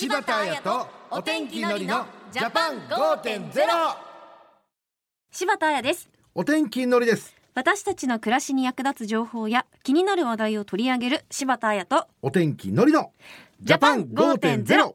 柴田彩とお天気のりのジャパン5.0柴田彩です。お天気のりです。私たちの暮らしに役立つ情報や気になる話題を取り上げる柴田彩とお天気のりのジャパン5.0今日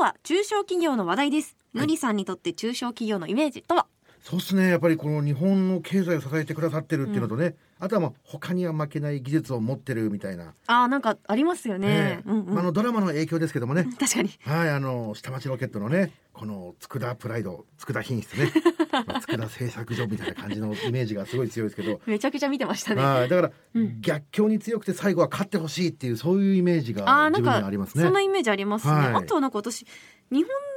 は中小企業の話題です、のりさんにとって中小企業のイメージとは？そうですね。やっぱりこの日本の経済を支えてくださってるっていうのとね、あとはまあ他には負けない技術を持ってるみたいな、あーなんかありますよね。ねうんうんまああのドラマの影響ですけどもね。確かに。はいあの下町ロケットのねこの佃プライド佃品質ね、まあ、佃製作所みたいな感じのイメージがすごい強いですけど。めちゃくちゃ見てましたね。はいだから、うん。逆境に強くて最後は勝ってほしいっていうそういうイメージあが自分にありますね。そんなイメージありますね、はい。あとはなんか私日本の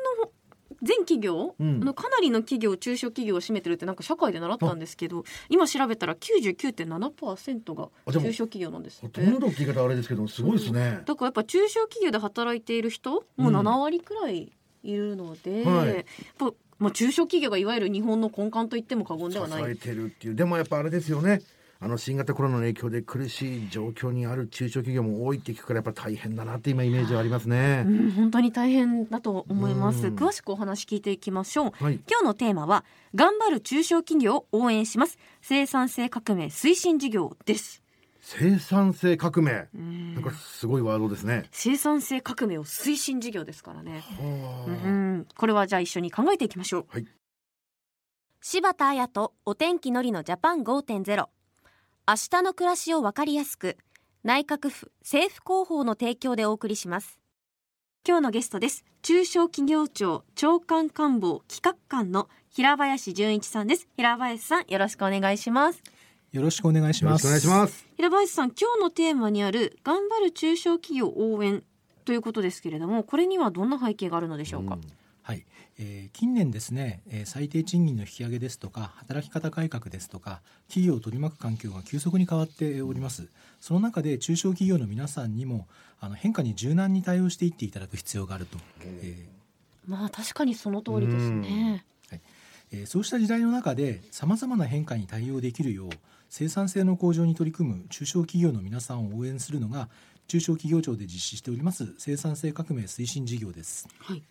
全企業、うん。あのかなりの企業中小企業を占めてるってなんか社会で習ったんですけど今調べたら99.7%が中小企業なんですって。ほとんどって言い方あれですけどすごいですね、だからやっぱ中小企業で働いている人もううん。7割くらいいるので、はい。やっぱまあ、中小企業がいわゆる日本の根幹と言っても過言ではない。支えてるっていう。でもやっぱあれですよねあの新型コロナの影響で苦しい状況にある中小企業も多いって聞くからやっぱ大変だなって今イメージはありますね。う。ん、本当に大変だと思います。うん。詳しくお話聞いていきましょう。はい、今日のテーマは頑張る中小企業を応援します。生産性革命推進事業です。生産性革命。うん。なんかすごいワードですね。生産性革命を推進事業ですからね。はあ。うん。これはじゃあ一緒に考えていきましょう、はい。柴田彩とお天気のりのジャパン5.0明日の暮らしをわかりやすく内閣府政府広報の提供でお送りします。今日のゲストです。中小企業庁長官官房企画官の平林純一さんです。平林さんよろしくお願いします。よろしくお願いします。お願いします。平林さん今日のテーマにある頑張る中小企業応援ということですけれどもこれにはどんな背景があるのでしょうか、うん。はい、えー近年ですね、えー最低賃金の引き上げですとか働き方改革ですとか企業を取り巻く環境が急速に変わっておりますその中で中小企業の皆さんにもあの変化に柔軟に対応していっていただく必要があると、えまあ確かにその通りですね。ーえーそうした時代の中でさまざまな変化に対応できるよう生産性の向上に取り組む中小企業の皆さんを応援するのが中小企業庁で実施しております生産性革命推進事業です。はい。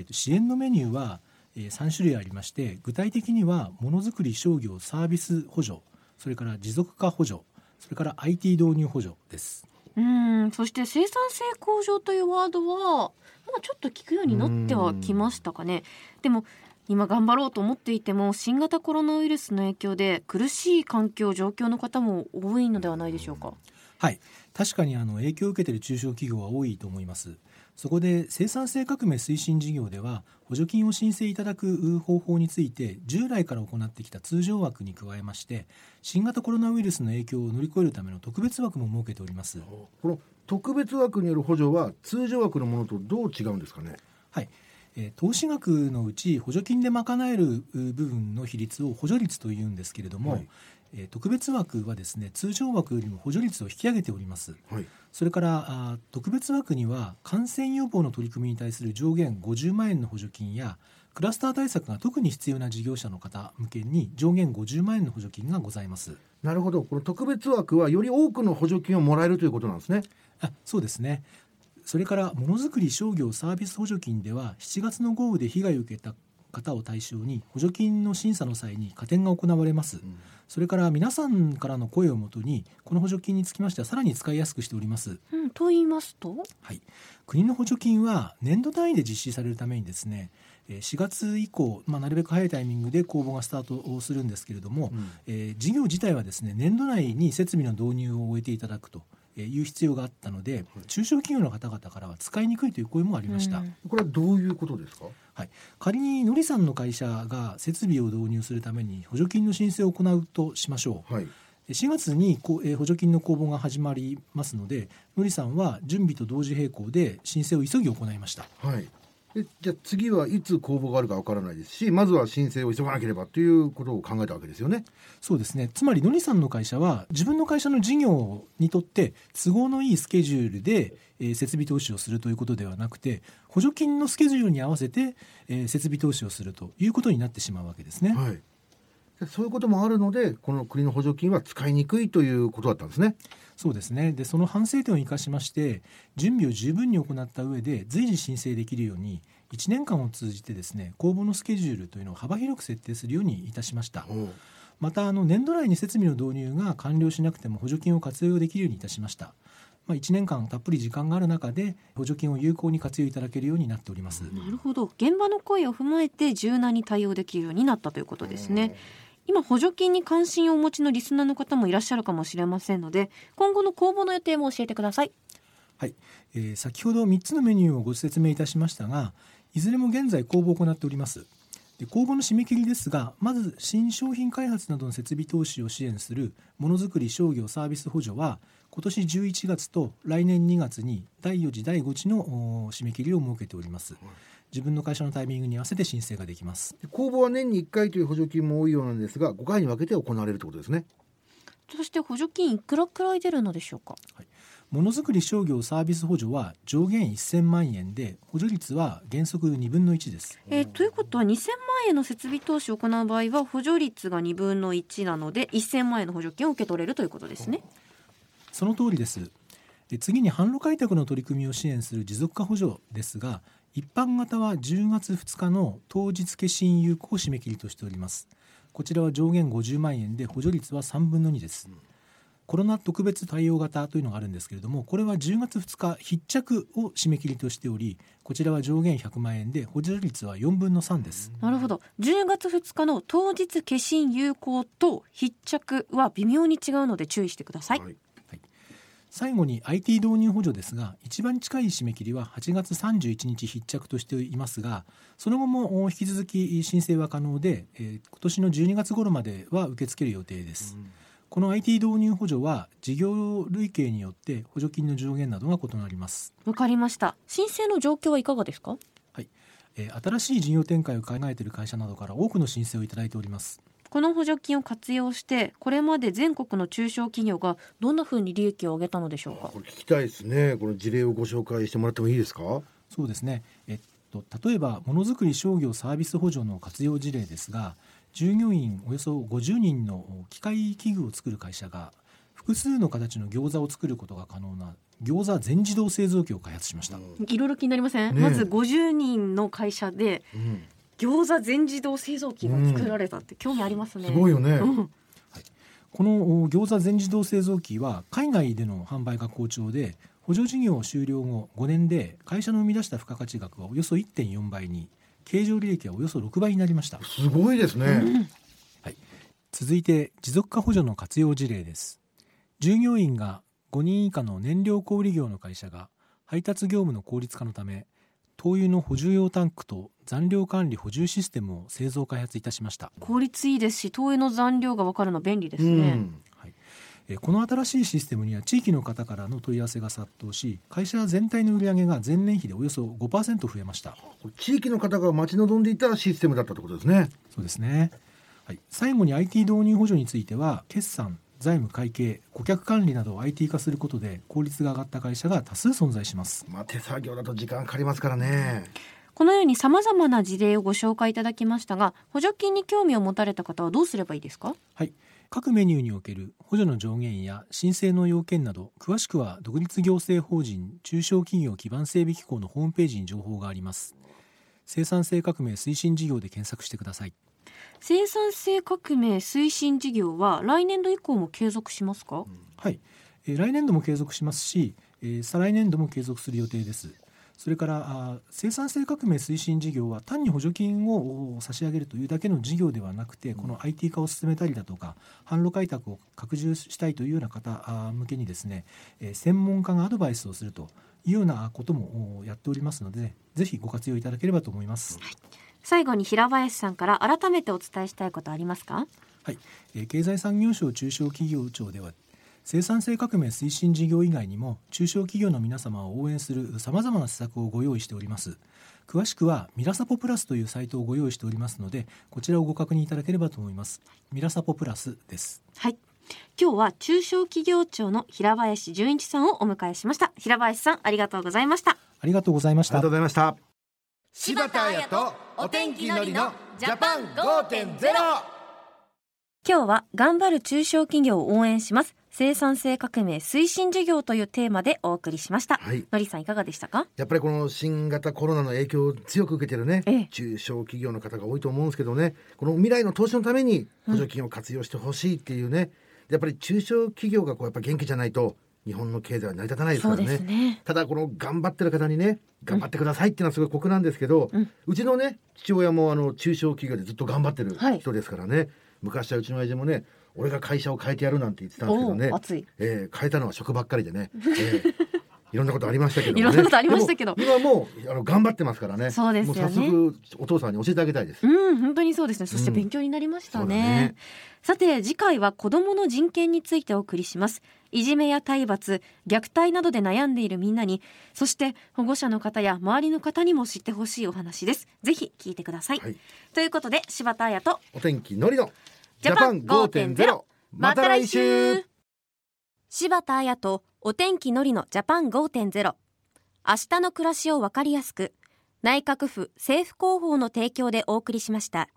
えっと、支援のメニューは、えー、3種類ありまして具体的にはものづくり商業サービス補助それから持続化補助それから IT 導入補助です。うん、そして生産性向上というワードは、まあちょっと聞くようになってはきましたかね。でも今頑張ろうと思っていても新型コロナウイルスの影響で苦しい環境状況の方も多いのではないでしょうか。はい確かにあの影響を受けている中小企業は多いと思いますそこで生産性革命推進事業では補助金を申請いただく方法について従来から行ってきた通常枠に加えまして新型コロナウイルスの影響を乗り越えるための特別枠も設けております。この特別枠による補助は通常枠のものとどう違うんですかね？はい、えー投資額のうち補助金で賄えるう部分の比率を補助率というんですけれども、はいえー特別枠はですね通常枠よりも補助率を引き上げておりますはい。それからあー特別枠には感染予防の取り組みに対する上限50万円の補助金やクラスター対策が特に必要な事業者の方向けに上限50万円の補助金がございますなるほど。この特別枠はより多くの補助金をもらえるということなんですね。あそうですねそれからものづくり商業サービス補助金では7月の豪雨で被害を受けた方を対象に補助金の審査の際に加点が行われます、それから皆さんからの声をもとにこの補助金につきましてはさらに使いやすくしております。うん、と言いますと、はい、国の補助金は年度単位で実施されるためにですねえー4月以降、まあ、なるべく早いタイミングで公募がスタートをするんですけれども、うん。えー事業自体はですね年度内に設備の導入を終えていただくという必要があったので中小企業の方々からは使いにくいという声もありました、うんこれはどういうことですか？はい、仮にのりさんの会社が設備を導入するために補助金の申請を行うとしましょうはい。4月にこうえー補助金の公募が始まりますのでのりさんは準備と同時並行で申請を急ぎ行いましたはい。えじゃあ次はいつ公募があるかわからないですしまずは申請を急がなければということを考えたわけですよね。そうですねつまりのりさんの会社は自分の会社の事業にとって都合のいいスケジュールで、えー設備投資をするということではなくて補助金のスケジュールに合わせて、えー設備投資をするということになってしまうわけですね。はい。そういうこともあるのでこの国の補助金は使いにくいということだったんですね。そうですね。でその反省点を生かしまして準備を十分に行った上で随時申請できるように1年間を通じてですね公募のスケジュールというのを幅広く設定するようにいたしました。またあの年度内に設備の導入が完了しなくても補助金を活用できるようにいたしました。まあ、1年間たっぷり時間がある中で補助金を有効に活用いただけるようになっております。なるほど。現場の声を踏まえて柔軟に対応できるようになったということですね今補助金に関心をお持ちのリスナーの方もいらっしゃるかもしれませんので今後の公募の予定も教えてください。はい、えー、先ほど3つのメニューをご説明いたしましたがいずれも現在公募を行っております。で公募の締め切りですがまず新商品開発などの設備投資を支援するものづくり商業サービス補助は今年11月と来年2月に第4次第5次の締め切りを設けております。自分の会社のタイミングに合わせて申請ができます。公募は年に1回という補助金も多いようなんですが5回に分けて行われるということですね。そして補助金いくらくらい出るのでしょうか、はい、ものづくり商業サービス補助は上限1000万円で補助率は原則2分の1です、えー、ということは2000万円の設備投資を行う場合は補助率が2分の1なので1000万円の補助金を受け取れるということですね、その通りですで次に販路開拓の取り組みを支援する持続化補助ですが一般型は10月2日の当日消印有効締め切りとしております。こちらは上限50万円で補助率は3分の2です、うん、コロナ特別対応型というのがあるんですけれどもこれは10月2日必着を締め切りとしておりこちらは上限100万円で補助率は4分の3です。なるほど。10月2日の当日消印有効と必着は微妙に違うので注意してください、はい最後に IT 導入補助ですが一番近い締め切りは8月31日必着としていますがその後も引き続き申請は可能で、えー、今年の12月頃までは受け付ける予定です、うん、この IT 導入補助は事業類型によって補助金の上限などが異なります。わかりました。申請の状況はいかがですか？はい、えー、新しい事業展開を考えている会社などから多くの申請をいただいておりますこの補助金を活用してこれまで全国の中小企業がどんなふうに利益を上げたのでしょうか？これ聞きたいですね。この事例をご紹介してもらってもいいですか？そうですね。えっと例えばものづくり商業サービス補助の活用事例ですが従業員およそ50人の機械器具を作る会社が複数の形の餃子を作ることが可能な餃子全自動製造機を開発しました、いろいろ気になりません、ね、まず50人の会社で餃子全自動製造機が作られたって興味ありますね。すごいよね。うん。はい、この餃子全自動製造機は海外での販売が好調で補助事業終了後5年で会社の生み出した付加価値額はおよそ1.4倍に経常利益はおよそ6倍になりました。すごいですね、うん、はい、続いて持続化補助の活用事例です。従業員が5人以下の燃料小売業の会社が配達業務の効率化のため灯油の補充用タンクと残量管理補充システムを製造開発いたしました。効率いいですし灯油の残量が分かるの便利ですね、はい、えこの新しいシステムには地域の方からの問い合わせが殺到し会社全体の売り上げが前年比でおよそ5%増えました。地域の方が待ち望んでいたシステムだったということですね。そうですね、はい、最後に IT 導入補助については決算財務会計顧客管理などを IT 化することで効率が上がった会社が多数存在します、まあ、手作業だと時間かかりますからね。このように様々な事例をご紹介いただきましたが補助金に興味を持たれた方はどうすればいいですか？はい。各メニューにおける補助の上限や申請の要件など詳しくは独立行政法人中小企業基盤整備機構のホームページに情報があります。生産性革命推進事業で検索してください生産性革命推進事業は来年度以降も継続しますか、はい、えー、来年度も継続しますし、えー、再来年度も継続する予定です。それからあ生産性革命推進事業は単に補助金を差し上げるというだけの事業ではなくてこの IT 化を進めたりだとか販路開拓を拡充したいというような方向けにですね、えー、専門家がアドバイスをするというようなこともやっておりますのでぜひご活用いただければと思います。はい最後に平林さんから改めてお伝えしたいことありますか？はい、えー、経済産業省中小企業庁では生産性革命推進事業以外にも中小企業の皆様を応援するさまざまな施策をご用意しております。詳しくはミラサポプラスというサイトをご用意しておりますのでこちらをご確認いただければと思います。ミラサポプラスです。はい。今日は中小企業庁の平林純一さんをお迎えしました。平林さんありがとうございました。ありがとうございました。ありがとうございました柴田彩とお天気のりのジャパン5.0今日は頑張る中小企業を応援します。生産性革命推進事業というテーマでお送りしました、はい。のりさんいかがでしたか？やっぱりこの新型コロナの影響を強く受けてるね、ええ。中小企業の方が多いと思うんですけどね。この未来の投資のために補助金を活用してほしいっていうね、やっぱり中小企業がこうやっぱ元気じゃないと日本の経済は成り立たないですからね。ね。ただこの頑張ってる方にね頑張ってくださいっていうのはすごい酷なんですけど、うちのね父親もあの中小企業でずっと頑張ってるはい。人ですからね、昔はうちの親父もね俺が会社を変えてやるなんて言ってたんですけどね。えー変えたのは職ばっかりでね、えーいろんなことありましたけどもね。いろんなことありましたけど。今もうあの頑張ってますからね。そうですよね。もう早速お父さんに教えてあげたいです、うん本当にそうですね。そして勉強になりましたそうだね,、ねさて次回は子どもの人権についてお送りします。いじめや体罰虐待などで悩んでいるみんなにそして保護者の方や周りの方にも知ってほしいお話です。ぜひ聞いてください、はい。ということで柴田彩とお天気のりのジャパン5.0また来週柴田彩とお天気のりのジャパン5.0明日の暮らしをわかりやすく内閣府政府広報の提供でお送りしました。